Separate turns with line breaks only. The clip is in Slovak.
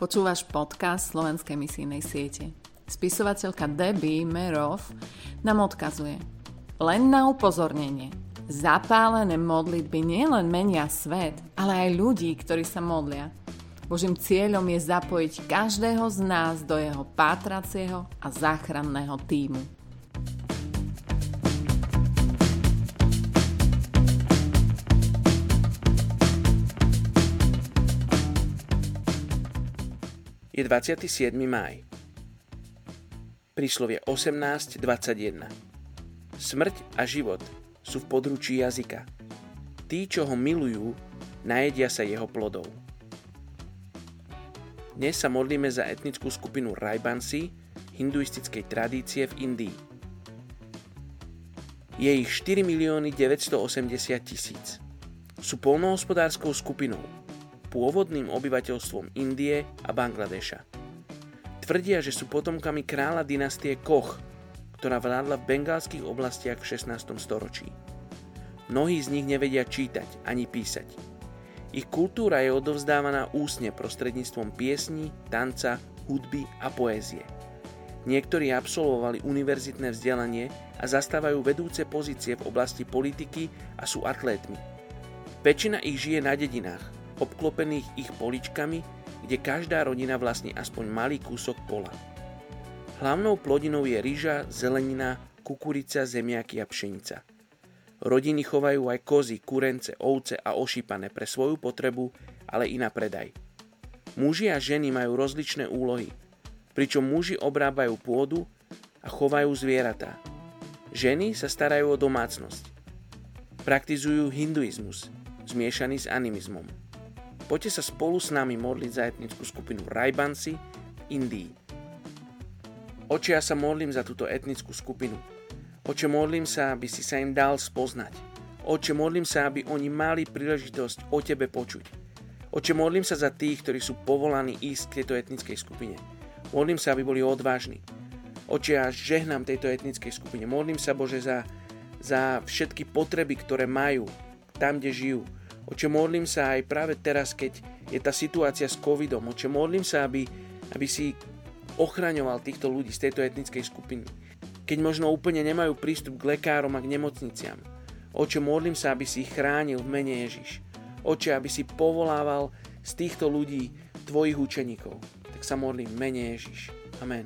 Počúvaš podcast Slovenskej misijnej siete. Spisovateľka Debbie Merov nám odkazuje. Len na upozornenie. Zapálené modlitby nielen menia svet, ale aj ľudí, ktorí sa modlia. Božím cieľom je zapojiť každého z nás do jeho pátracieho a záchranného týmu.
Je 27. máj. Príslovie 18.21 Smrť a život sú v područí jazyka. Tí, čo ho milujú, najedia sa jeho plodov. Dnes sa modlíme za etnickú skupinu Rajbansi hinduistickej tradície v Indii. Je ich 4 milióny 980 tisíc. Sú polnohospodárskou skupinou – pôvodným obyvateľstvom Indie a Bangladeša. Tvrdia, že sú potomkami kráľa dynastie Koch, ktorá vládla v bengálskych oblastiach v 16. storočí. Mnohí z nich nevedia čítať ani písať. Ich kultúra je odovzdávaná úsne prostredníctvom piesní, tanca, hudby a poézie. Niektorí absolvovali univerzitné vzdelanie a zastávajú vedúce pozície v oblasti politiky a sú atlétmi. Väčšina ich žije na dedinách, obklopených ich poličkami, kde každá rodina vlastní aspoň malý kúsok pola. Hlavnou plodinou je ryža, zelenina, kukurica, zemiaky a pšenica. Rodiny chovajú aj kozy, kurence, ovce a ošípané pre svoju potrebu, ale i na predaj. Muži a ženy majú rozličné úlohy, pričom muži obrábajú pôdu a chovajú zvieratá. Ženy sa starajú o domácnosť. Praktizujú hinduizmus, zmiešaný s animizmom. Poďte sa spolu s nami modliť za etnickú skupinu Rajbansi v Indii. Oče, ja sa modlím za túto etnickú skupinu. Oče, modlím sa, aby si sa im dal spoznať. Oče, modlím sa, aby oni mali príležitosť o Tebe počuť. Oče, modlím sa za tých, ktorí sú povolaní ísť k tejto etnickej skupine. Modlím sa, aby boli odvážni. Oče, ja žehnám tejto etnickej skupine. Modlím sa, Bože, za, za všetky potreby, ktoré majú tam, kde žijú. Oče, modlím sa aj práve teraz, keď je tá situácia s covidom. Oče, modlím sa, aby, aby si ochraňoval týchto ľudí z tejto etnickej skupiny. Keď možno úplne nemajú prístup k lekárom a k nemocniciam. Oče, modlím sa, aby si ich chránil v mene Ježiš. Oče, aby si povolával z týchto ľudí tvojich učeníkov. Tak sa modlím v mene Ježiš. Amen.